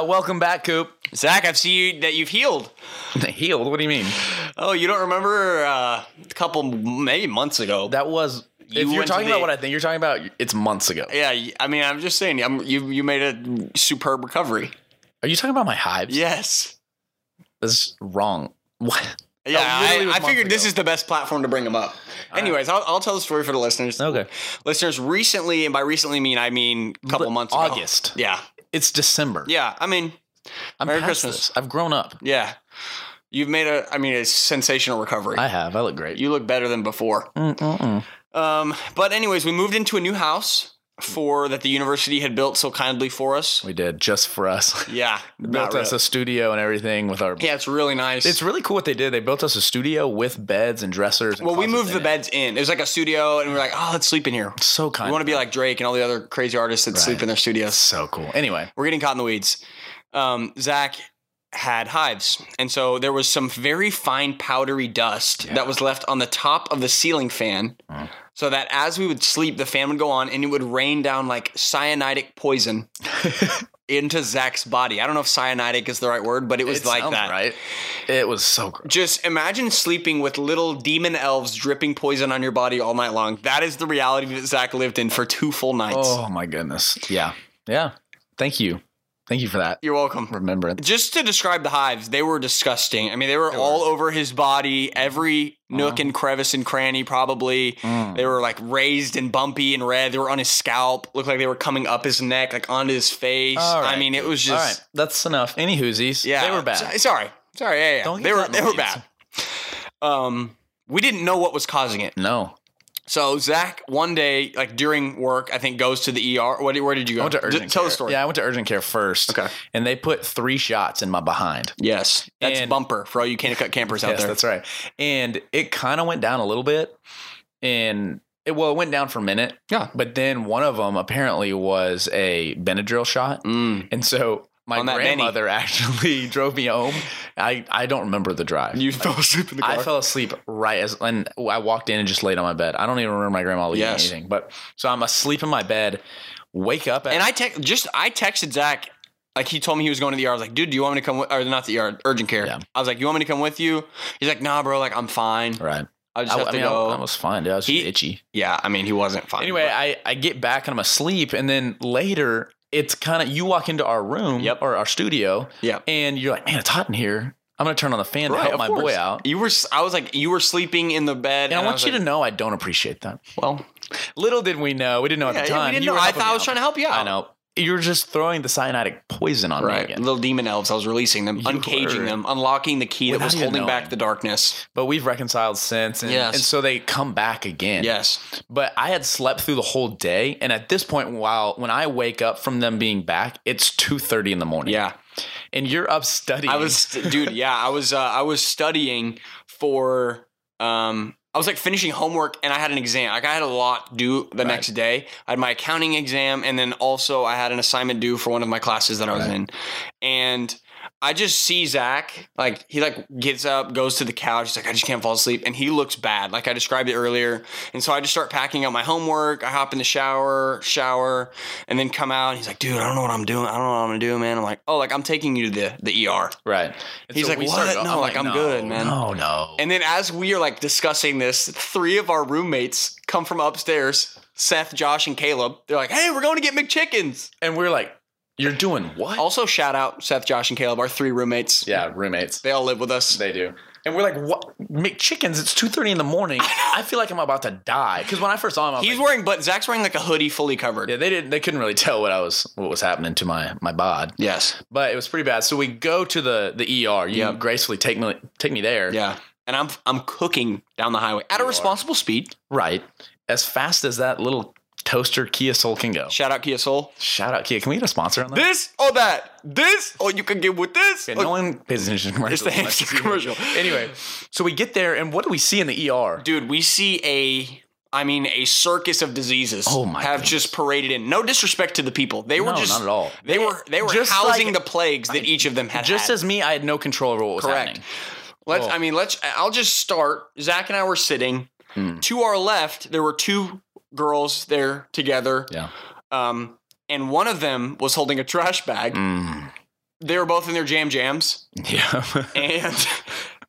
Uh, welcome back, Coop. Zach, I've seen you, that you've healed. Healed? What do you mean? Oh, you don't remember uh, a couple, maybe months ago? That was. You if you're talking the- about what I think you're talking about, it's months ago. yeah, I mean, I'm just saying, I'm, you you made a superb recovery. Are you talking about my hives? Yes. That's wrong. What? Yeah, I, I figured months this is the best platform to bring them up. Anyways, I'll, I'll tell the story for the listeners. Okay. Listeners, recently, and by recently mean I mean a couple Li- months ago. August. Yeah. It's December. Yeah. I mean, I'm Merry past Christmas. this. I've grown up. yeah. You've made a, I mean, a sensational recovery. I have. I look great. you look better than before. Mm-mm-mm. Um, but anyways, we moved into a new house for that the university had built so kindly for us. We did just for us. Yeah, built not us really. a studio and everything with our. Yeah, it's really nice. It's really cool what they did. They built us a studio with beds and dressers. And well, we moved the it. beds in. It was like a studio, and we were like, oh, let's sleep in here. So kind. We want to be like Drake and all the other crazy artists that sleep in their studios. so cool. Anyway, We're getting caught in the weeds. Um, Zach had hives, and so there was some very fine powdery dust that was left on the top of the ceiling fan. Mm. So that as we would sleep, the fan would go on and it would rain down like cyanidic poison into Zach's body. I don't know if cyanidic is the right word, but it was it like that. right? It was so gross. Just imagine sleeping with little demon elves dripping poison on your body all night long. That is the reality that Zach lived in for two full nights. Oh my goodness. Yeah. Yeah. Thank you. Thank you for that. You're welcome. Remembrance. Just to describe the hives, they were disgusting. I mean, they were all over his body, every nook and crevice and cranny, probably. Mm. They were like raised and bumpy and red. They were on his scalp, looked like they were coming up his neck, like onto his face. All I mean, it was just right. That's enough. Any whoosies. yeah, They were bad. So- Sorry, sorry, yeah, yeah. Don't they were they were bad. Um, we didn't know what was causing it. No. So Zach, one day, like during work, I think goes to the ER. What? Where did you go? I went to D- care. Tell the story. Yeah, I went to urgent care first. Okay. And they put three shots in my behind. Yes, that's And- bumper for all you can't cut campers out yes, there. that's right. And it kind of went down a little bit. And it, well, it went down for a minute. Yeah. But then one of them apparently was a Benadryl shot. Mm. And so my grandmother actually drove me home. I, I don't remember the drive. You fell asleep in the car. I fell asleep right as and I walked in and just laid on my bed. I don't even remember my grandma leaving Yes. anything. But so I'm asleep in my bed, wake up at and I te- just I texted Zach. Like he told me he was going to the ER. I was like, dude, do you want me to come with or not the ER, urgent care? Yeah. I was like, you want me to come with you? He's like, nah, bro, like I'm fine. right. I just I, have I to mean, I, go. I was fine. Dude. I was He- just itchy. yeah, I mean, he wasn't fine. Anyway, I, I get back and I'm asleep, and then later it's kind of you walk into our room Yep. or our studio, Yeah. and you're like, man, it's hot in here. I'm gonna turn on the fan Right, to help my course. boy out. You were. I was like, you were sleeping in the bed. And I want was you like, to know I don't appreciate that. Well, Little did we know, we didn't know at yeah, the yeah, time. we didn't You know. I thought I was out. trying to help you out. I know. You were just throwing the cyanide poison on me again. little demon elves. I was releasing them, You uncaging were. them, unlocking the key that was holding back the darkness. But we've reconciled since, and, Yes. and so they come back again. Yes. But I had slept through the whole day, and at this point, while when I wake up from them being back, it's two thirty in the morning. Yeah. and you're up studying. I was, dude. Yeah, I was. Uh, I was studying for. Um, I was like finishing homework, and I had an exam. Like I had a lot due the Right. next day. I had my accounting exam, and then also I had an assignment due for one of my classes that I was Right. in. And I just see Zach, like he like gets up, goes to the couch. He's like, I just can't fall asleep, and he looks bad, like I described it earlier. And so I just start packing up my homework. I hop in the shower, shower, and then come out. He's like, Dude, I don't know what I'm doing. I don't know what I'm gonna do, man. I'm like, Oh, like I'm taking you to the the ER. right. And He's like, "What? No, like, I'm no, good, man." No, no. And then as we are like discussing this, three of our roommates come from upstairs. Seth, Josh, and Caleb. They're like, "Hey, we're going to get McChickens." and we're like, you're doing what? Also, shout out Seth, Josh, and Caleb, our three roommates. yeah, roommates. They all live with us. They do. And we're like, what? McChickens? It's two thirty in the morning. I, feel like I'm about to die because when I first saw him, I was He's like, wearing, but Zach's wearing like a hoodie, fully covered. yeah, they didn't. They couldn't really tell what I was, what was happening to my my bod. Yes. But it was pretty bad. So we go to the the ER. You gracefully take me take me there. Yeah. And I'm I'm cooking down the highway at a responsible speed. Right. As fast as that little toaster Kia Soul can go. Shout out Kia Soul. Shout out Kia. Can we get a sponsor on that? This or that. This or you can get with this. Or- no one pays attention to commercials. It's the hamster commercial. Anyway, so we get there, and what do we see in the ER? dude, we see a I mean a circus of diseases Oh my have goodness. just paraded in. No disrespect to the people. They were No, just not at all. They were they were Just housing like- the plagues that each of them had. Just had. as me, I had no control over what was correct. happening. Let's Oh. I mean let's I'll just start. Zach and I were sitting. Hmm. To our left, there were two girls there together. Yeah. Um and one of them was holding a trash bag. Mm. they were both in their jam jams Yeah. and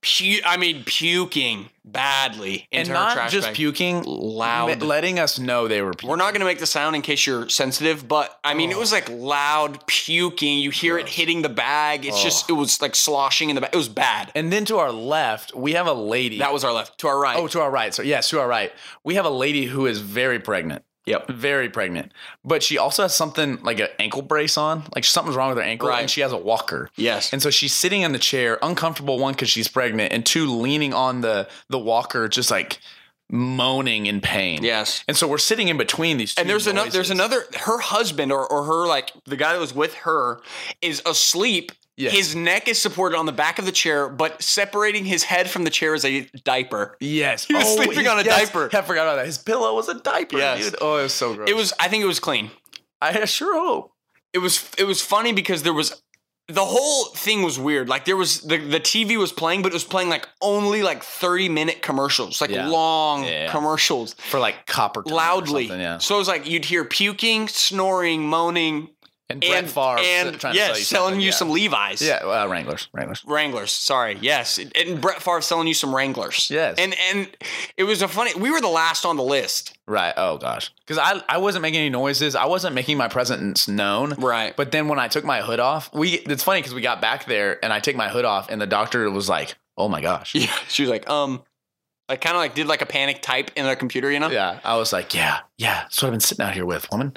pu- I mean puking badly and her not trash just bag. puking, Loud. le- letting us know they were puking. We're not gonna make the sound in case you're sensitive, but I mean, it was like oh. loud puking. You hear it hitting the bag. It's just, it was like sloshing in the bag. It was bad. And then to our left, we have a lady. That was our left. To our right. oh, to our right. So yes, to our right, we have a lady who is very pregnant. Yep. Very pregnant, but she also has something like an ankle brace on, like something's wrong with her ankle, Right. and she has a walker. Yes. And so she's sitting in the chair, uncomfortable. One because she's pregnant, and two leaning on the the walker, just like moaning in pain. yes. And so we're sitting in between these. Two And there's another. There's another. Her husband or or her like the guy that was with her is asleep. Yes. His neck is supported on the back of the chair, but separating his head from the chair is a diaper. Yes, He was Oh, sleeping on a yes. diaper. I forgot about that. His pillow was a diaper, Yes. dude. Oh, it was so gross. It was. I think it was clean. I sure hope. it was it was funny because there was the whole thing was weird. Like there was the the TV was playing, but it was playing like only like 30 minute commercials, like Yeah. long Yeah. commercials. for like copper Loudly. yeah. So it was like you'd hear puking, snoring, moaning, And Brett and, Favre and trying to yes, sell you selling you yeah. some Levi's. Yeah, well, Wranglers, Wranglers. Wranglers, sorry, yes, and Brett Favre selling you some Wranglers. Yes. and and it was a funny. We were the last on the list, Right. Oh gosh, because I I wasn't making any noises. I wasn't making my presence known. right? But then when I took my hood off, we it's funny because we got back there and I take my hood off and the doctor was like, "Oh my gosh." yeah, she was like, um, I kind of like did like a panic type in the computer, you know? Yeah, I was like, yeah, yeah, that's what I've been sitting out here with, woman.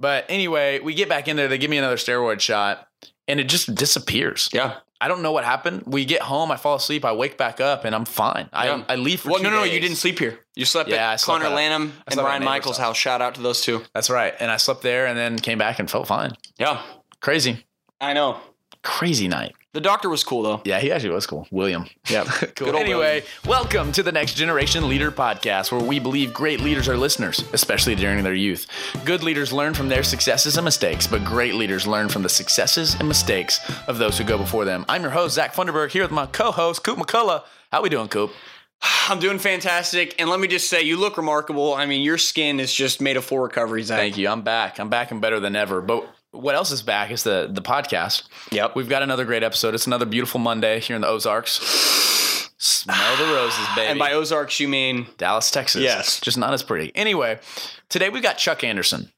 But anyway, we get back in there. They give me another steroid shot, and it just disappears. Yeah. I don't know what happened. We get home, I fall asleep, I wake back up, and I'm fine. Yeah. I, I leave for Well, no, no, days. you didn't sleep here. You slept Yeah, at slept Connor at- Lanham and Ryan Michaels' house. Shout out to those two. That's right. And I slept there, and then came back and felt fine. Yeah, Crazy, I know. Crazy night. The doctor was cool though. Yeah, he actually was cool. William. Yeah. cool. Good old Anyway, welcome to the Next Generation Leader Podcast, where we believe great leaders are listeners, especially during their youth. Good leaders learn from their successes and mistakes, but great leaders learn from the successes and mistakes of those who go before them. I'm your host, Zach Funderburg, here with my co-host, Coop McCullough. How we doing, Coop? I'm doing fantastic, and let me just say, you look remarkable. I mean, your skin is just made of full recovery, Zach. Thank you. I'm back. I'm back and better than ever. But what else is back is the the podcast. Yep. We've got another great episode. It's another beautiful Monday here in the Ozarks. Smell the roses, baby. And by Ozarks, you mean Dallas, Texas. Yes. Just not as pretty. Anyway, today we've got Chuck Anderson.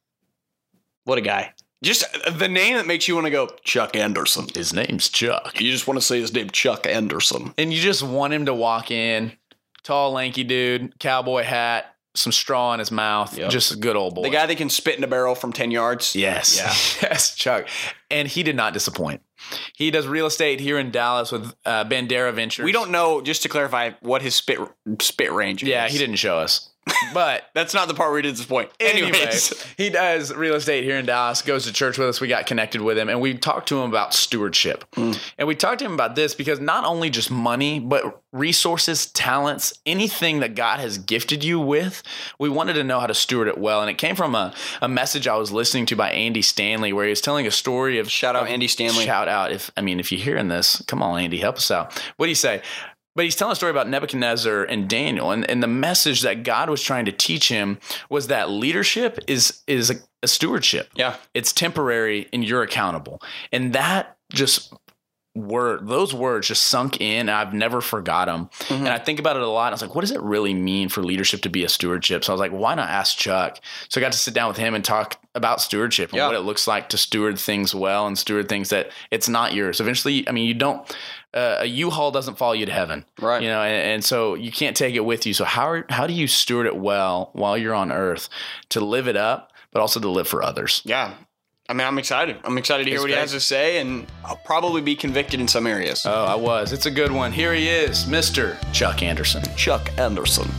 what a guy. Just uh, the name that makes you want to go Chuck Anderson. His name's Chuck. You just want to say his name, Chuck Anderson. And you just want him to walk in, tall, lanky dude, cowboy hat, some straw in his mouth. Yep. Just a good old boy. The guy that can spit in a barrel from 10 yards. Yes. Yeah. yes, Chuck. And he did not disappoint. He does real estate here in Dallas with uh, Bandera Ventures. We don't know, just to clarify, what his spit spit range Yeah, is. Yeah, he didn't show us. But That's not the part where he did disappoint. Anyway, Anyways. he does real estate here in Dallas, goes to church with us. We got connected with him and we talked to him about stewardship. Mm. And we talked to him about this because not only just money, but resources, talents, anything that God has gifted you with, we wanted to know how to steward it well. And it came from a, a message I was listening to by Andy Stanley where he was telling a story of Shout out of- Andy Stanley. Shout out if I mean if you're hearing this, come on, Andy, help us out. What do you say? But he's telling a story about Nebuchadnezzar and Daniel, and, and the message that God was trying to teach him was that leadership is is a, a stewardship. Yeah. It's temporary, and you're accountable. And that just word, those words just sunk in. And I've never forgot them. Mm-hmm. And I think about it a lot. I was like, what does it really mean for leadership to be a stewardship? So I was like, why not ask Chuck? So I got to sit down with him and talk about stewardship and Yeah. what it looks like to steward things well and steward things that it's not yours. Eventually, I mean, you don't. Uh, a U-Haul doesn't follow you to heaven, Right. You know, and, and so you can't take it with you. So how are, how do you steward it well while you're on Earth to live it up, but also to live for others? Yeah. I mean, I'm excited. I'm excited to hear It's what he has to say, and I'll probably be convicted in some areas. Oh, I was. It's a good one. Here he is, Mr. Chuck Anderson. Chuck Anderson.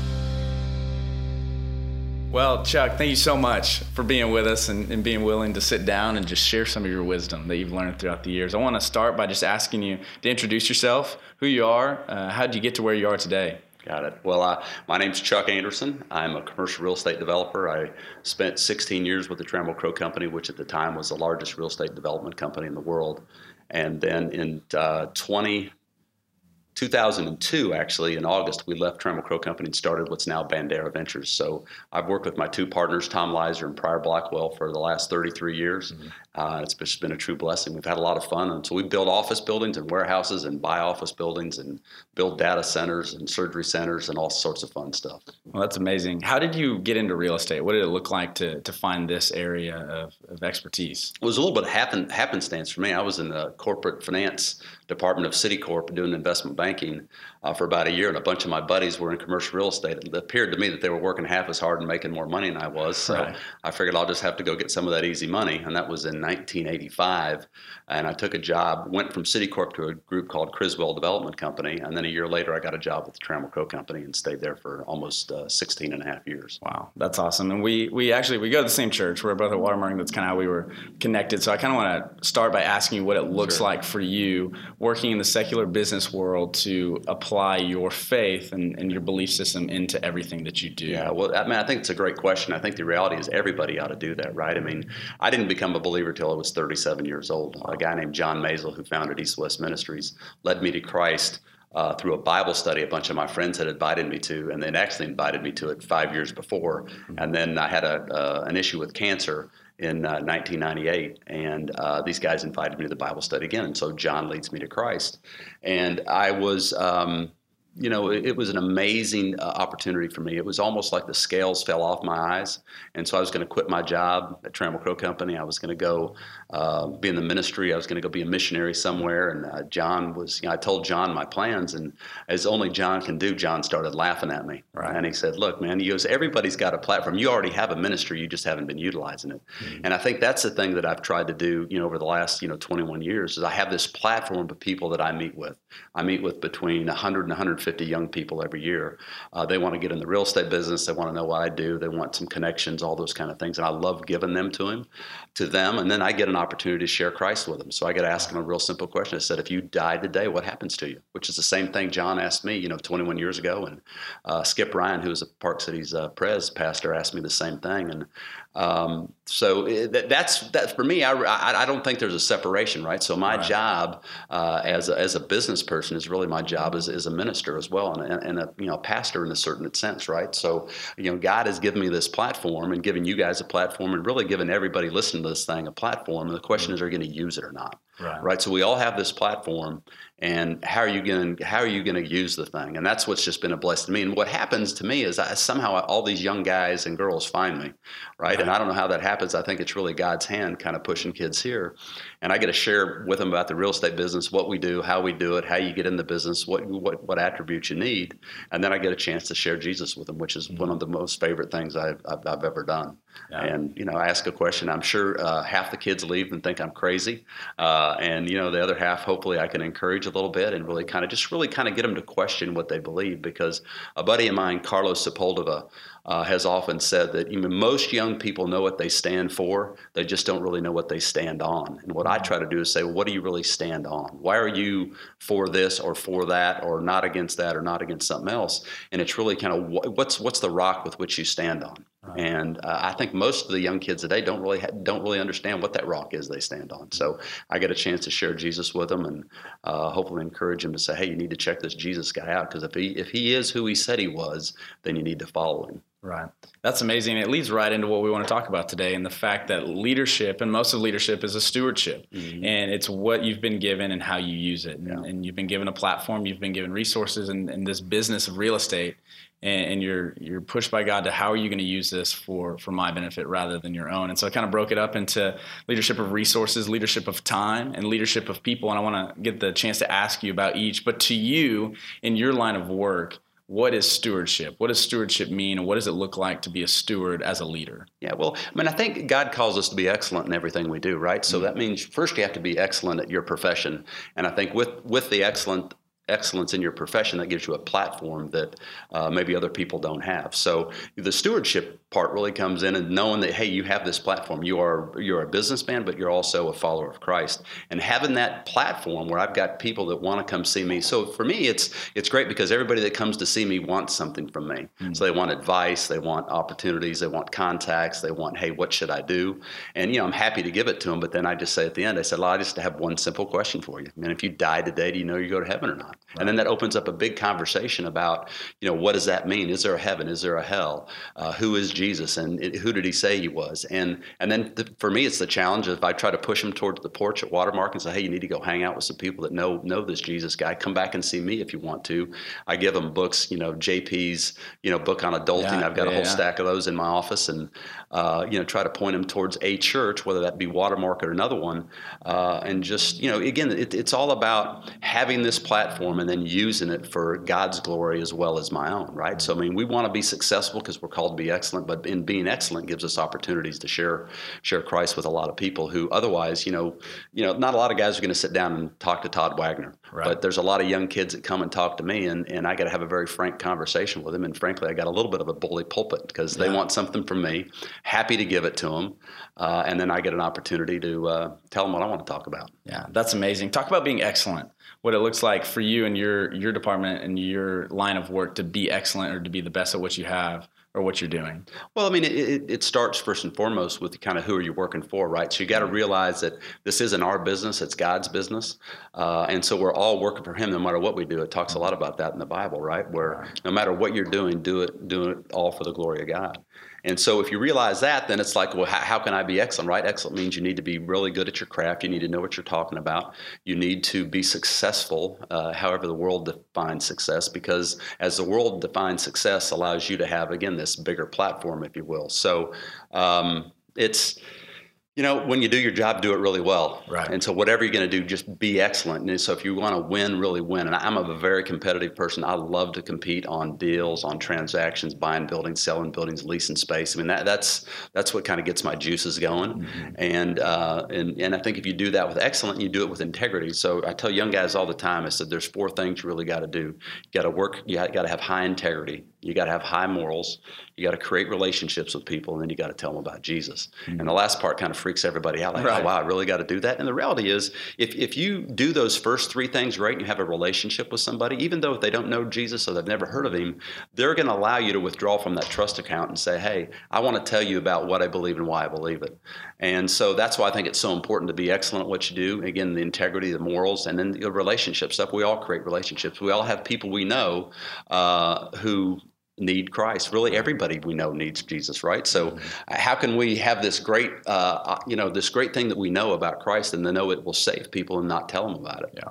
Well, Chuck, thank you so much for being with us and, and being willing to sit down and just share some of your wisdom that you've learned throughout the years. I want to start by just asking you to introduce yourself, who you are, uh, how did you get to where you are today? Got it. Well, uh, my name's Chuck Anderson. I'm a commercial real estate developer. I spent 16 years with the Trammell Crow Company, which at the time was the largest real estate development company in the world. And then in uh, 20, 2002, actually, in August, we left Trammell Crow Company and started what's now Bandera Ventures. So I've worked with my two partners, Tom Lizer and Pryor Blackwell, for the last 33 years. Uh, it's just been a true blessing. We've had a lot of fun, and so we build office buildings and warehouses, and buy office buildings, and build data centers and surgery centers, and all sorts of fun stuff. Well, that's amazing. How did you get into real estate? What did it look like to to find this area of, of expertise? It was a little bit of happen, happenstance for me. I was in the corporate finance department of Citicorp doing investment banking uh, for about a year, and a bunch of my buddies were in commercial real estate. It appeared to me that they were working half as hard and making more money than I was. So Right. I figured I'll just have to go get some of that easy money, and that was in 1985. And I took a job, went from Citicorp to a group called Criswell Development Company, and then a year later I got a job with the Trammell Crow Company and stayed there for almost uh, 16 and a half years. Wow, that's awesome. And we we actually we go to the same church. We're both at Watermark. That's kind of how we were connected. So I kind of want to start by asking you what it looks Sure. like for you working in the secular business world to apply your faith and, and your belief system into everything that you do. Yeah, well, I mean, I think it's a great question. I think the reality is everybody ought to do that, right? I mean, I didn't become a believer till I was 37 years old. A guy named John Maisel, who founded East West Ministries, led me to Christ uh, through a Bible study a bunch of my friends had invited me to, and they'd actually invited me to it five years before. And then I had a, uh, an issue with cancer in uh, 1998, and uh, these guys invited me to the Bible study again. And so John leads me to Christ, and I was. Um, you know, it, it was an amazing uh, opportunity for me. It was almost like the scales fell off my eyes, and so I was going to quit my job at Trammell Crow Company. I was going to go uh, be in the ministry. I was going to go be a missionary somewhere. And uh, John was, you know, I told John my plans, and as only John can do, John started laughing at me. Right. And he said, "Look, man, he goes, everybody's got a platform. You already have a ministry. You just haven't been utilizing it." And I think that's the thing that I've tried to do, you know, over the last, you know, 21 years is I have this platform of people that I meet with. I meet with between 100 and 150 young people every year. Uh, they want to get in the real estate business. They want to know what I do. They want some connections, all those kind of things. And I love giving them to him, to them. And then I get an opportunity to share Christ with them. So I get to ask them a real simple question. I said, if you died today, what happens to you? Which is the same thing John asked me, you know, 21 years ago. And uh, Skip Ryan, who is a Park Cities uh, pres pastor, asked me the same thing. And um, so it, that, that's that for me. I, I, I don't think there's a separation, right? So my Right. job uh, as a, as a business person is really my job as, as a minister as well, and, and a you know pastor in a certain sense, right? So you know God has given me this platform and given you guys a platform, and really given everybody listening to this thing a platform. And the question is, are you going to use it or not? Right. right? So we all have this platform, and how are you going? How are you going to use the thing? And that's what's just been a blessing to me. And what happens to me is I, somehow all these young guys and girls find me, right? And I don't know how that happens. I think it's really God's hand kind of pushing kids here, and I get to share with them about the real estate business, what we do, how we do it, how you get in the business, what what what attributes you need, and then I get a chance to share Jesus with them, which is one of the most favorite things I've I've, I've ever done. Yeah. And you know, I ask a question. I'm sure uh, half the kids leave and think I'm crazy, uh, and you know, the other half, hopefully, I can encourage a little bit and really kind of just really kind of get them to question what they believe. Because a buddy of mine, Carlos Sepulveda, uh, has often said that even most young people know what they stand for, they just don't really know what they stand on. And what I try to do is say, well, what do you really stand on? Why are you for this or for that or not against that or not against something else? And it's really kind of wh- what's what's the rock with which you stand on. And uh, I think most of the young kids today don't really ha- don't really understand what that rock is they stand on. So I get a chance to share Jesus with them and uh, hopefully encourage them to say, "Hey, you need to check this Jesus guy out because if he if he is who he said he was, then you need to follow him." Right. That's amazing. It leads right into what we want to talk about today and the fact that leadership and most of leadership is a stewardship Mm-hmm. and it's what you've been given and how you use it. And, Yeah. and you've been given a platform, you've been given resources in, in this business of real estate and, and you're, you're pushed by God to how are you going to use this for, for my benefit rather than your own. And so I kind of broke it up into leadership of resources, leadership of time and leadership of people. And I want to get the chance to ask you about each, but to you in your line of work, what is stewardship? What does stewardship mean, and what does it look like to be a steward as a leader? Yeah, well, I mean, I think God calls us to be excellent in everything we do, right? So mm-hmm. that means first you have to be excellent at your profession, and I think with with the excellent excellence in your profession, that gives you a platform that uh, maybe other people don't have. So the stewardship part really comes in and knowing that hey, you have this platform. You are you're a businessman, but you're also a follower of Christ, and having that platform where I've got people that want to come see me. So for me, it's it's great because everybody that comes to see me wants something from me. So they want advice, they want opportunities, they want contacts, they want hey, what should I do? And you know, I'm happy to give it to them, but then I just say at the end, I said, well, I just have one simple question for you. I mean, if you die today, do you know you go to heaven or not? And then that opens up a big conversation about, you know, what does that mean? Is there a heaven? Is there a hell? Uh, who is Jesus? And it, who did he say he was? And and then the, for me, it's the challenge if I try to push them towards the porch at Watermark and say, hey, you need to go hang out with some people that know know this Jesus guy. Come back and see me if you want to. I give them books, you know, JP's, you know, book on adulting. Yeah, I've got yeah, a whole yeah. stack of those in my office, and uh, you know, try to point them towards a church, whether that be Watermark or another one, uh, and just you know, again, it, it's all about having this platform and then using it for God's glory as well as my own, right? So I mean, we want to be successful because we're called to be excellent, but in being excellent gives us opportunities to share share Christ with a lot of people who otherwise, you know, you know, not a lot of guys are going to sit down and talk to Todd Wagner, Right. but there's a lot of young kids that come and talk to me, and, and I got to have a very frank conversation with them. And frankly, I got a little bit of a bully pulpit because they Yeah. want something from me. Happy to give it to them, uh, and then I get an opportunity to uh, tell them what I want to talk about. Yeah, that's amazing. Talk about being excellent. What it looks like for you and your your department and your line of work to be excellent or to be the best at what you have or what you're doing. Well, I mean, it, it, starts first and foremost with kind of who are you working for, right? So you got to realize that this isn't our business; it's God's business, uh, and so we're all working for Him, no matter what we do. It talks a lot about that in the Bible, right? Where no matter what you're doing, do it, do it all for the glory of God. And so if you realize that, then it's like, well, how, how can I be excellent, right? Excellent means you need to be really good at your craft. You need to know what you're talking about. You need to be successful, uh, however the world defines success, because as the world defines success, allows you to have again this bigger platform, if you will. So um, it's you know, when you do your job, do it really well. Right. And so whatever you're going to do, just be excellent. And so if you want to win, really win. And I'm a very competitive person. I love to compete on deals, on transactions, buying buildings, selling buildings, leasing space. I mean, that, that's that's what kind of gets my juices going. And uh, and and I think if you do that with excellent, you do it with integrity. So I tell young guys all the time. I said, there's four things you really got to do. You got to work. You got to have high integrity. You got to have high morals. You got to create relationships with people, and then you got to tell them about Jesus. And the last part kind of freaks everybody out. Like, Right. oh, wow, I really got to do that. And the reality is, if, if you do those first three things right and you have a relationship with somebody, even though if they don't know Jesus or they've never heard of him, they're going to allow you to withdraw from that trust account and say, hey, I want to tell you about what I believe and why I believe it. And so that's why I think it's so important to be excellent at what you do. Again, the integrity, the morals, and then the relationship stuff. We all create relationships. We all have people we know uh, who need Christ. Really, everybody we know needs Jesus, right? So, how can we have this great, uh, you know, this great thing that we know about Christ and then know it will save people and not tell them about it? Yeah.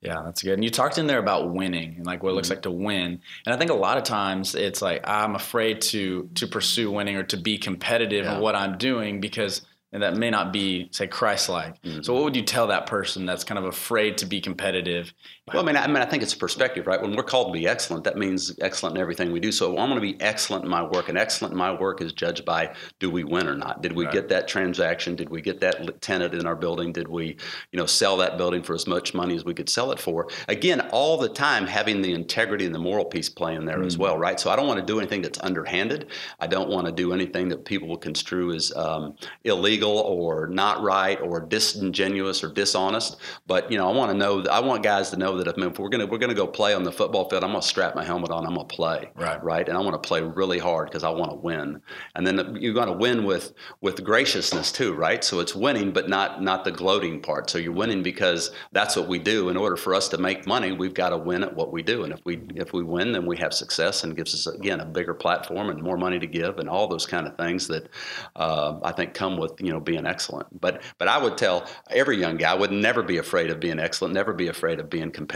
Yeah, that's good. And you talked in there about winning and like what it looks like to win. And I think a lot of times it's like I'm afraid to to pursue winning or to be competitive Yeah. in what I'm doing because and that may not be say Christ-like. Mm-hmm. So what would you tell that person that's kind of afraid to be competitive? Well, I mean, I mean, I think it's perspective, right? When we're called to be excellent, that means excellent in everything we do. So I'm going to be excellent in my work, and excellent in my work is judged by do we win or not? Did we Right. get that transaction? Did we get that tenant in our building? Did we, you know, sell that building for as much money as we could sell it for? Again, all the time having the integrity and the moral piece playing there as well, right? So I don't want to do anything that's underhanded. I don't want to do anything that people will construe as um, illegal or not right or disingenuous or dishonest. But you know, I want to know. I want guys to know that if, if we're gonna we're gonna go play on the football field, I'm gonna strap my helmet on. I'm gonna play. Right. Right. And I want to play really hard because I want to win. And then you're going to win with with graciousness too, right? So it's winning, but not not the gloating part. So you're winning because that's what we do. In order for us to make money, we've got to win at what we do. And if we if we win, then we have success and gives us again a bigger platform and more money to give and all those kind of things that uh, I think come with you know being excellent. But but I would tell every young guy would never be afraid of being excellent, never be afraid of being competitive.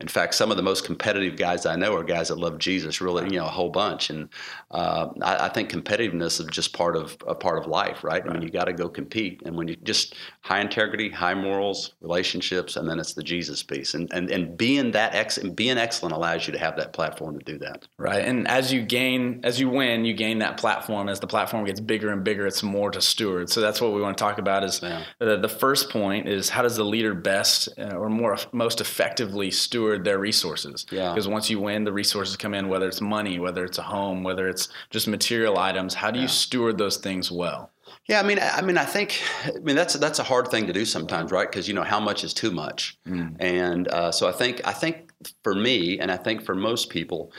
In fact, some of the most competitive guys I know are guys that love Jesus really, you know, a whole bunch. And uh, I, I think competitiveness is just part of a part of life, right? I mean, you got to go compete, and when you just high integrity, high morals, relationships, and then it's the Jesus piece, and and and being that ex being excellent allows you to have that platform to do that. Right. And as you gain, as you win, you gain that platform. As the platform gets bigger and bigger, it's more to steward. So that's what we want to talk about is Yeah. the, the first point is how does the leader best uh, or more most effectively steward their resources? Yeah. Because once you win, the resources come in, whether it's money, whether it's a home, whether it's just material items. How do you steward those things well? Yeah, I mean, I mean, I think, I mean, that's that's a hard thing to do sometimes, right? Because you know how much is too much, and uh, so I think I think for me, and I think for most people,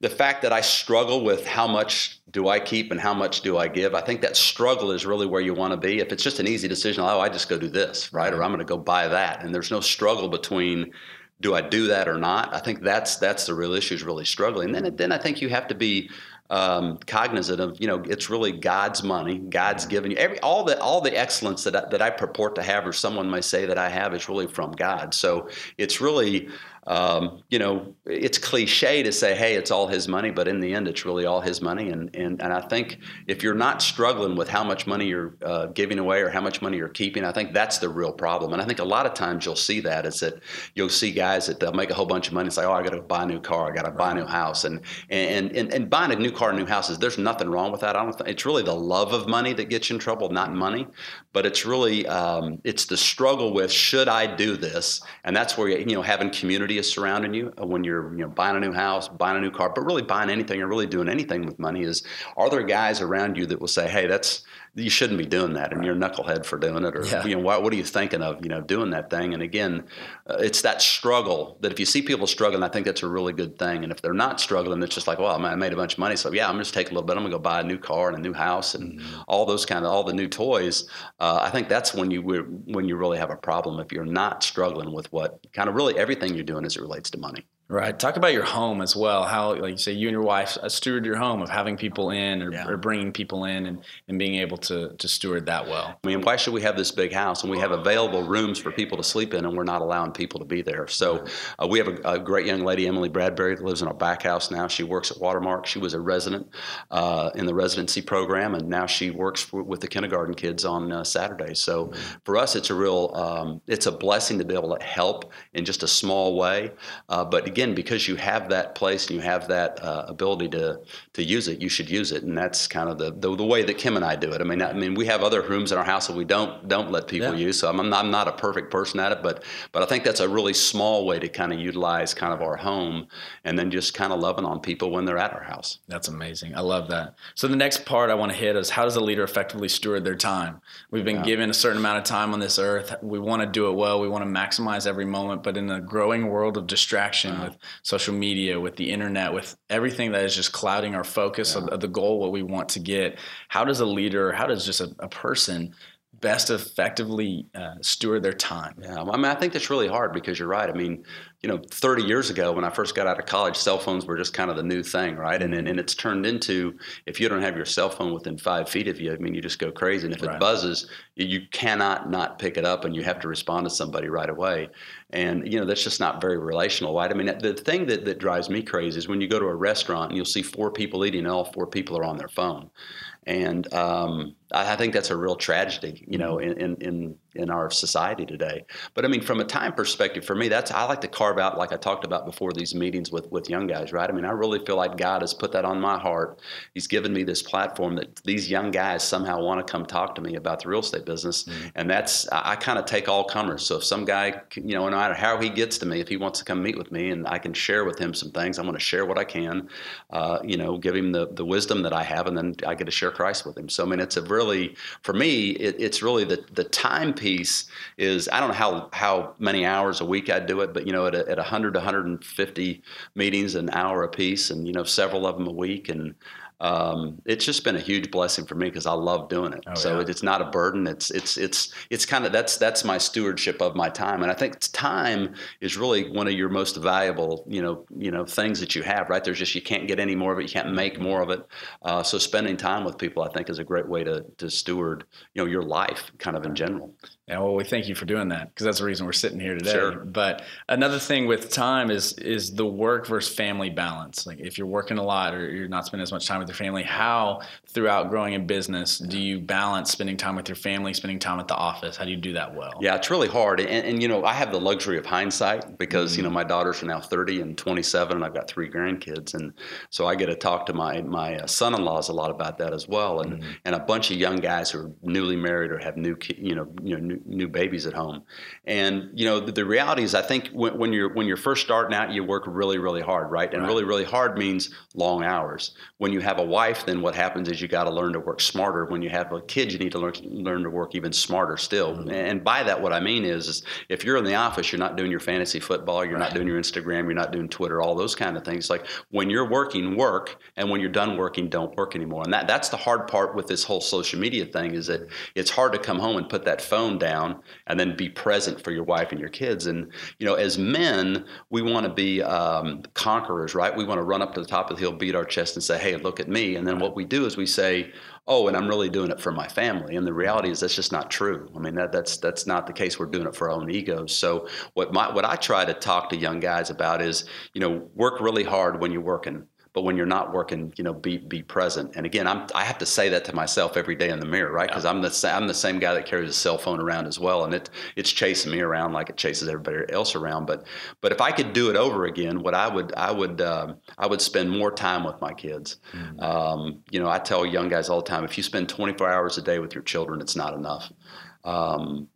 the fact that I struggle with how much do I keep and how much do I give, I think that struggle is really where you want to be. If it's just an easy decision, oh, I just go do this, right, or I'm going to go buy that, and there's no struggle between do I do that or not? I think that's that's the real issue is really struggling. And then then I think you have to be um, cognizant of you know it's really God's money. God's given you every all the all the excellence that I, that I purport to have, or someone may say that I have, is really from God. So it's really um, you know, it's cliche to say, hey, it's all his money, but in the end, it's really all his money. And, and, and I think if you're not struggling with how much money you're uh, giving away or how much money you're keeping, I think that's the real problem. And I think a lot of times you'll see that is that you'll see guys that they'll make a whole bunch of money and say, oh, I got to buy a new car, I got to buy a new house. And, and, and, and buying a new car and new houses, there's nothing wrong with that. I don't think it's really the love of money that gets you in trouble, not money. But it's really, um, it's the struggle with, should I do this? And that's where, you know, having community is surrounding you uh, when you're you know buying a new house, buying a new car, but really buying anything or really doing anything with money is are there guys around you that will say, hey, that's you shouldn't be doing that, and right. you're a knucklehead for doing it, or yeah. you know what, what are you thinking of, you know, doing that thing? And again, uh, it's that struggle that if you see people struggling, I think that's a really good thing. And if they're not struggling, it's just like, well, I made a bunch of money, so yeah, I'm just take a little bit. I'm gonna go buy a new car and a new house and mm-hmm. all those kind of all the new toys. Uh, I think that's when you when you really have a problem if you're not struggling with what kind of really everything you're doing as it relates to money. Right. Talk about your home as well. How, like you say, you and your wife uh, steward your home of having people in or, yeah. or, bringing people in and, and being able to, to steward that well. I mean, why should we have this big house and we have available rooms for people to sleep in and we're not allowing people to be there? So uh, we have a, a, great young lady, Emily Bradbury, that lives in our back house now. She works at Watermark. She was a resident uh, in the residency program and now she works for, with the kindergarten kids on uh, Saturdays. So for us, it's a real, um, it's a blessing to be able to help in just a small way. Uh, but again, because you have that place and you have that uh, ability to to use it, you should use it, and that's kind of the, the, the way that Kim and I do it. I mean, I, mean, we have other rooms in our house that we don't don't let people yeah. use. So I'm, I'm not a perfect person at it, but but I think that's a really small way to kind of utilize kind of our home, and then just kind of loving on people when they're at our house. That's amazing. I love that. So the next part I want to hit is how does a leader effectively steward their time? We've been yeah. given a certain amount of time on this earth. We want to do it well. We want to maximize every moment, but in a growing world of distraction yeah. With social media, with the internet, with everything that is just clouding our focus yeah. of, of, the goal, what we want to get. How does a leader, how does just a, a person best effectively uh, steward their time? Yeah, I mean, I think that's really hard because you're right. I mean, you know, 30 years ago when I first got out of college, cell phones were just kind of the new thing, right? And and, and it's turned into if you don't have your cell phone within five feet of you, I mean, you just go crazy. And if right. it buzzes, you cannot not pick it up, and you have to respond to somebody right away. And you know, that's just not very relational, right? I mean, the thing that that drives me crazy is when you go to a restaurant and you'll see four people eating, and all four people are on their phone. And um, I think that's a real tragedy, you know, in, in, in in our society today. But I mean, from a time perspective, for me, that's I like to carve out, like I talked about before, these meetings with with young guys, right? I mean, I really feel like God has put that on my heart. He's given me this platform that these young guys somehow want to come talk to me about the real estate business, mm-hmm. and that's I, I kind of take all comers. So if some guy, you know, no matter how he gets to me, if he wants to come meet with me, and I can share with him some things, I'm going to share what I can, uh, you know, give him the the wisdom that I have, and then I get to share Christ with him. So I mean, it's a really for me, it, it's really the the time piece is I don't know how how many hours a week I do it, but you know, at a, at 100 to 150 meetings an hour a piece, and you know, several of them a week, and um, it's just been a huge blessing for me because I love doing it. Oh, so yeah. it's not a burden. It's it's it's it's kind of that's that's my stewardship of my time, and I think time is really one of your most valuable you know you know things that you have. Right there's just you can't get any more of it. You can't make more of it. Uh, so spending time with people, I think, is a great way to to steward you know your life kind of in general. Yeah, well, we thank you for doing that because that's the reason we're sitting here today. Sure. But another thing with time is is the work versus family balance. Like if you're working a lot or you're not spending as much time with your family, how throughout growing a business do you balance spending time with your family, spending time at the office? How do you do that well? Yeah, it's really hard. And, and you know, I have the luxury of hindsight because mm-hmm. you know my daughters are now 30 and 27, and I've got three grandkids, and so I get to talk to my my uh, son-in-laws a lot about that as well, and mm-hmm. and a bunch of young guys who are newly married or have new you know you know new new, new babies at home. And you know, the, the reality is, I think when, when, you're when you're first starting out, you work really, really hard, right? And right. really, really hard means long hours. When you have a wife, then what happens is you got to learn to work smarter. When you have a kid, you need to learn learn to work even smarter still. Mm-hmm. And by that, what I mean is, is, if you're in the office, you're not doing your fantasy football, you're right. not doing your Instagram, you're not doing Twitter, all those kind of things. Like when you're working, work, and when you're done working, don't work anymore. And that that's the hard part with this whole social media thing is that it's hard to come home and put that phone down down and then be present for your wife and your kids. And you know, as men, we want to be um, conquerors, right? We want to run up to the top of the hill, beat our chest, and say, "Hey, look at me." And then what we do is we say, "Oh, and I'm really doing it for my family." And the reality is that's just not true. I mean, that, that's that's not the case. We're doing it for our own egos. So what my what I try to talk to young guys about is, you know, work really hard when you're working but when you're not working, you know, be be present. And again, I'm I have to say that to myself every day in the mirror, right? Because yeah. I'm the I'm the same guy that carries a cell phone around as well, and it it's chasing me around like it chases everybody else around. But but if I could do it over again, what I would I would um, I would spend more time with my kids. Mm-hmm. Um, you know, I tell young guys all the time, if you spend 24 hours a day with your children, it's not enough. Um,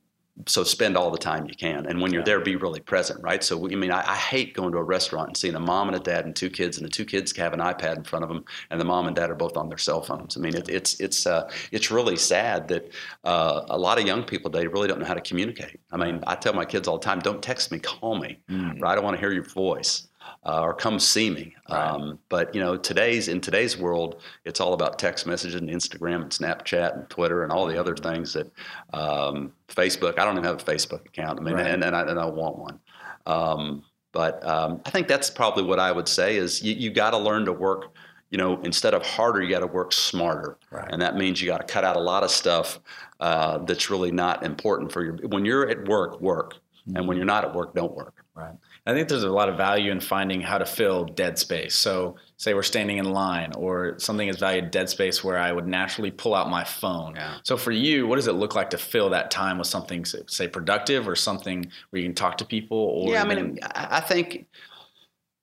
so spend all the time you can. And when you're there be really present right? So i mean I, I, hate going to a restaurant and seeing a mom and a dad and two kids and the two kids have an ipad in front of them and the mom and dad are both on their cell phones. I mean it, it's it's uh, it's really sad that uh, a lot of young people today really don't know how to communicate. I mean i tell my kids all the time don't text me call me mm. right? I want to hear your voice uh, or come see me. Right. Um, but you know, today's in today's world, it's all about text messages and Instagram and Snapchat and Twitter and all the other things that um, Facebook. I don't even have a Facebook account. I mean, right. and, and, I, and I want one. Um, but um, I think that's probably what I would say is you, you got to learn to work. You know, instead of harder, you got to work smarter, right. and that means you got to cut out a lot of stuff uh, that's really not important for your. When you're at work, work, mm-hmm. and when you're not at work, don't work. Right. I think there's a lot of value in finding how to fill dead space. So, say we're standing in line, or something is valued dead space where I would naturally pull out my phone. Yeah. So, for you, what does it look like to fill that time with something, say, productive, or something where you can talk to people? Or yeah, I mean, I think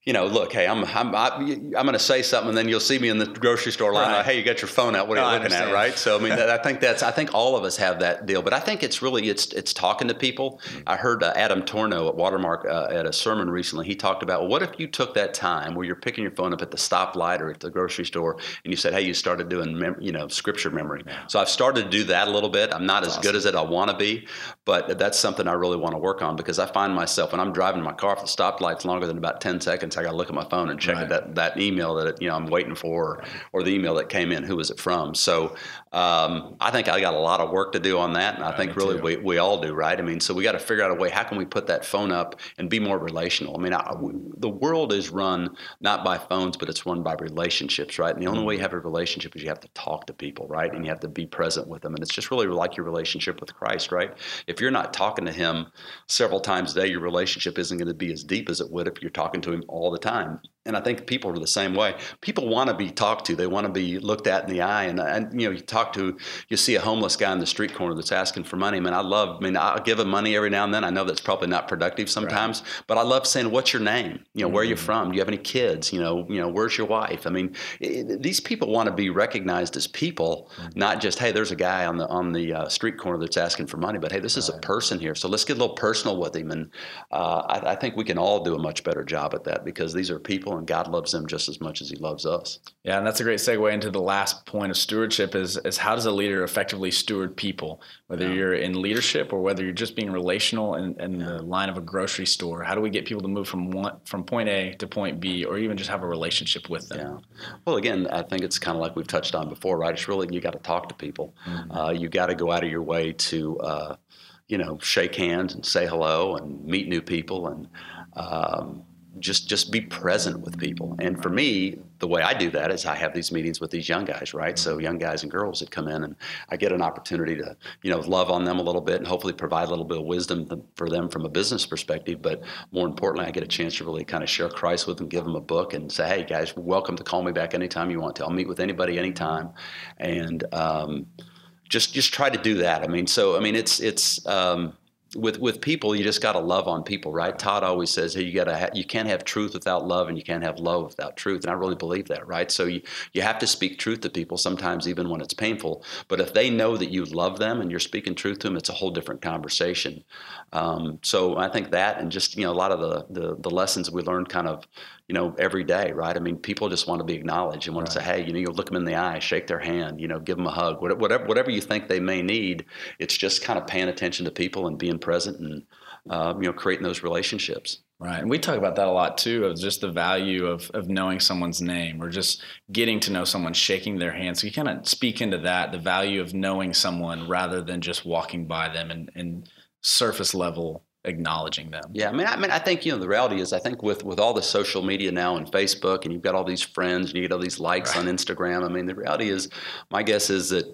you know, look, hey, I'm I'm I'm going to say something, and then you'll see me in the grocery store line. Right. Like, hey, you got your phone out? What are no, you looking at? Right. So I mean, I think that's I think all of us have that deal, but I think it's really it's it's talking to people. Mm-hmm. I heard uh, Adam Tarnow at Watermark uh, at a sermon recently. He talked about well, what if you took that time where you're picking your phone up at the stoplight or at the grocery store, and you said, hey, you started doing mem- you know scripture memory. Yeah. So I've started to do that a little bit. I'm not that's as awesome. good as it I want to be, but that's something I really want to work on because I find myself when I'm driving my car, if the stoplight's longer than about ten seconds, I got to look at my phone and check right. that that email that you know I'm waiting for, or the email that came in. Who was it from? So um, I think I got a lot of work to do on that, and I think really we, we all do, right? I mean, so we got to figure out a way. How can we put that phone up and be more relational? I mean, I, we, the world is run not by phones, but it's run by relationships, right? And the only way you mm-hmm. have a relationship is you have to talk to people, right? And you have to be present with them, and it's just really like your relationship with Christ, right? If you're not talking to Him several times a day, your relationship isn't going to be as deep as it would if you're talking to Him all the time and I think people are the same way. People want to be talked to. They want to be looked at in the eye. And, and you know, you talk to, you see a homeless guy in the street corner that's asking for money. I mean, I love. I mean, I'll give him money every now and then. I know that's probably not productive sometimes, right. but I love saying, "What's your name? You know, mm-hmm. where are you from? Do you have any kids? You know, you know, where's your wife?" I mean, it, these people want to be recognized as people, mm-hmm. not just, "Hey, there's a guy on the on the uh, street corner that's asking for money," but hey, this right. is a person here. So let's get a little personal with him. And uh, I, I think we can all do a much better job at that because these are people, and God loves them just just as much as he loves us. Yeah, and that's a great segue into the last point of stewardship is, is how does a leader effectively steward people, whether yeah. you're in leadership or whether you're just being relational in, in yeah. the line of a grocery store. How do we get people to move from one from point A to point B or even just have a relationship with them? Yeah. Well, again, I think it's kind of like we've touched on before, right? It's really you got to talk to people. Mm-hmm. Uh, you got to go out of your way to uh, you know shake hands and say hello and meet new people and um, just just be present with people. And for me, the way I do that is I have these meetings with these young guys, right? So young guys and girls that come in, and I get an opportunity to you know love on them a little bit and hopefully provide a little bit of wisdom for them from a business perspective. But more importantly, I get a chance to really kind of share Christ with them, give them a book, and say, hey guys, welcome to call me back anytime you want to. I'll meet with anybody anytime, and um, just just try to do that. I mean, so I mean, it's it's. Um, with with people, you just got to love on people, right? Todd always says, "Hey, you got to ha- you can't have truth without love, and you can't have love without truth." And I really believe that, right? So you you have to speak truth to people sometimes, even when it's painful. But if they know that you love them and you're speaking truth to them, it's a whole different conversation. Um, so I think that, and just you know, a lot of the, the the lessons we learned, kind of you know, every day, right? I mean, people just want to be acknowledged and want Right. to say, hey, you know, you look them in the eye, shake their hand, you know, give them a hug, whatever, whatever, whatever you think they may need. It's just kind of paying attention to people and being present and, uh, you know, creating those relationships. Right. And we talk about that a lot too of just the value of, of knowing someone's name or just getting to know someone, shaking their hand. So you kind of speak into that, the value of knowing someone rather than just walking by them and, and surface level acknowledging them. Yeah, I mean, I mean, I think you know the reality is, I think with with all the social media now and Facebook, and you've got all these friends, and you get all these likes Right. on Instagram. I mean, the reality is, my guess is that.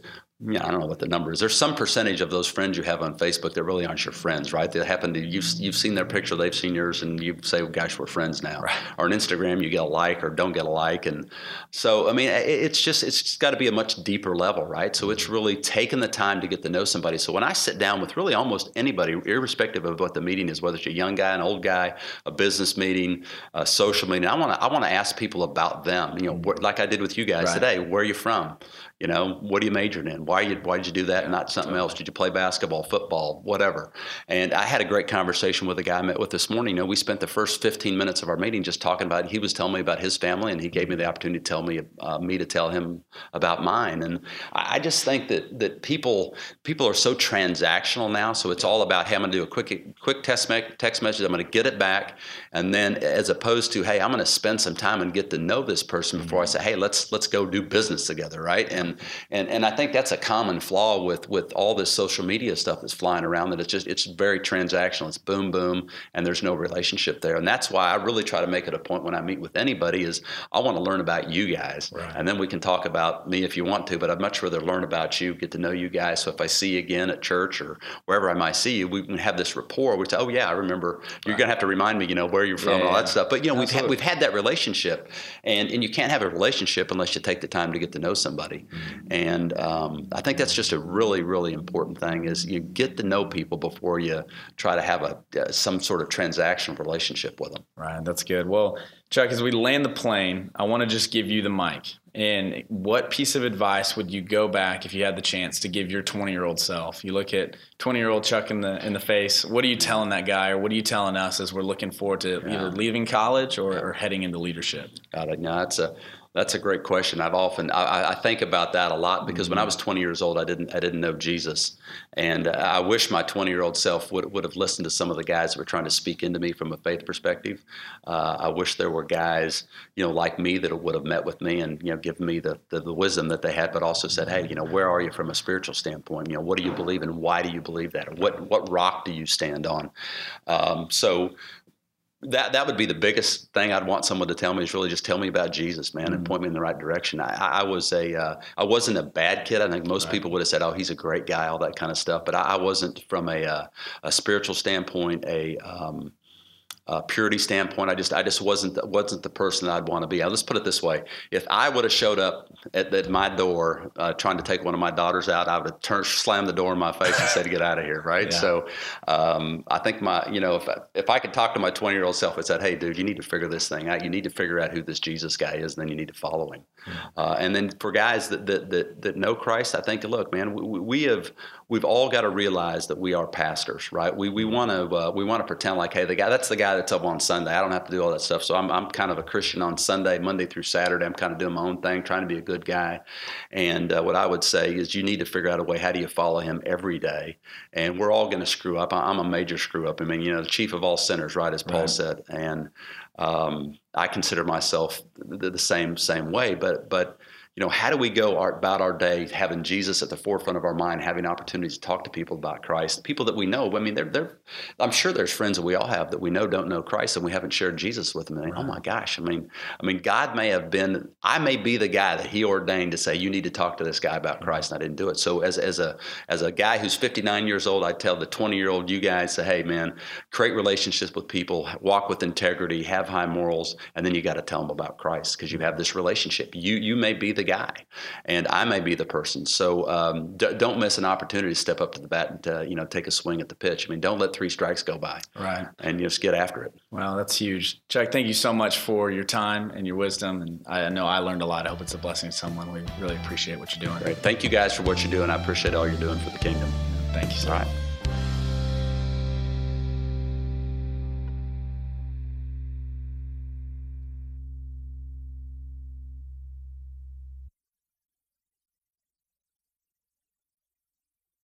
Yeah, I don't know what the number is. There's some percentage of those friends you have on Facebook that really aren't your friends, right? They happen to you've mm-hmm. you've seen their picture, they've seen yours, and you say, well, "Gosh, we're friends now." Right. Or on Instagram, you get a like or don't get a like, and so I mean, it's just it's just got to be a much deeper level, right? So it's mm-hmm. really taking the time to get to know somebody. So when I sit down with really almost anybody, irrespective of what the meeting is, whether it's a young guy, an old guy, a business meeting, a social meeting, I want to I want to ask people about them. You know, mm-hmm. what, like I did with you guys Right. today. Where are you from? You know, what are you majoring in? Why you why did you do that and not something else? Did you play basketball, football, whatever? And I had a great conversation with a guy I met with this morning. You know, we spent the first 15 minutes of our meeting just talking about. He was telling me about his family, and he gave me the opportunity to tell me uh, me to tell him about mine. And I, I just think that that people people are so transactional now. So it's all about hey, I'm going to do a quick quick text me- text message. I'm going to get it back, and then as opposed to hey, I'm going to spend some time and get to know this person before I say hey, let's let's go do business together, right? And and and I think that's a common flaw with with all this social media stuff that's flying around. That it's just it's very transactional. It's boom boom, and there's no relationship there. And that's why I really try to make it a point when I meet with anybody is I want to learn about you guys, Right. and then we can talk about me if you want to. But I'd much rather learn about you, get to know you guys. So if I see you again at church or wherever I might see you, we can have this rapport. We say, oh yeah, I remember. You're gonna have to remind me, you know, where you're from Yeah, and all yeah. that stuff. But you know, we've had, we've had that relationship, and and you can't have a relationship unless you take the time to get to know somebody. And um, I think that's just a really really important thing is you get to know people before you try to have a uh, some sort of transactional relationship with them. Right, that's good. Well, Chuck, as we land the plane, I want to just give you the mic. And what piece of advice would you go back if you had the chance to give your 20 year old self? You look at 20 year old Chuck in the in the face. What are you telling that guy, or what are you telling us as we're looking forward to either leaving college or, or heading into leadership? God, no, that's a that's a great question. I've often I, I- think about that a lot because when I was 20 years old, I didn't I didn't know Jesus, and I wish my 20 year old self would would have listened to some of the guys that were trying to speak into me from a faith perspective. Uh, I wish there were guys you know like me that would have met with me and you know given me the, the the wisdom that they had, but also said, hey, you know, where are you from a spiritual standpoint? You know, what do you believe and why do you believe that? Or what what rock do you stand on? Um, so that that would be the biggest thing I'd want someone to tell me is really just tell me about Jesus, man, and point me in the right direction. I, I was a uh, I wasn't a bad kid. I think most people would have said, "Oh, he's a great guy," all that kind of stuff. But I, I wasn't from a uh, a spiritual standpoint, a um, uh, purity standpoint. I just I just wasn't wasn't the person I'd want to be. Uh, Let's put it this way: if I would have showed up at, at my door uh, trying to take one of my daughters out, I would have turned slammed the door in my face and said, "Get out of here!" Right? Yeah. So um, I think my you know if I, if I could talk to my 20 year old self and said, "Hey, dude, you need to figure this thing out. You need to figure out who this Jesus guy is, and then you need to follow him." Uh, and then for guys that that that, that know Christ, I think, look, man, we, we have we've all got to realize that we are pastors, right? We we want to uh, we want to pretend like, hey, the guy that's the guy that's up on Sunday. I don't have to do all that stuff. So I'm I'm kind of a Christian on Sunday, Monday through Saturday. I'm kind of doing my own thing, trying to be a good guy. And uh, what I would say is, you need to figure out a way. How do you follow him every day? And we're all going to screw up. I- I'm a major screw up. I mean, you know, the chief of all sinners, right, as Paul Right. said. And um, I consider myself the, the same same way. But but you know, how do we go our, about our day having Jesus at the forefront of our mind, having opportunities to talk to people about Christ, people that we know? I mean, they're, they're, I'm sure there's friends that we all have that we know don't know Christ, and we haven't shared Jesus with them. And oh my gosh, I mean, I mean, God may have been, I may be the guy that He ordained to say, you need to talk to this guy about Christ, and I didn't do it. So as as a as a guy who's 59 years old, I tell the 20 year old you guys, say, hey man, create relationships with people, walk with integrity, have high morals, and then you got to tell them about Christ because you have this relationship. You you may be the guy, and I may be the person. So um, d- don't miss an opportunity to step up to the bat and uh, you know take a swing at the pitch. I mean, don't let three strikes go by, Right. and you just get after it. Well, that's huge. Chuck, thank you so much for your time and your wisdom. And I know I learned a lot. I hope it's a blessing to someone. We really appreciate what you're doing. Great. Thank you guys for what you're doing. I appreciate all you're doing for the kingdom. Thank you, sir. All right.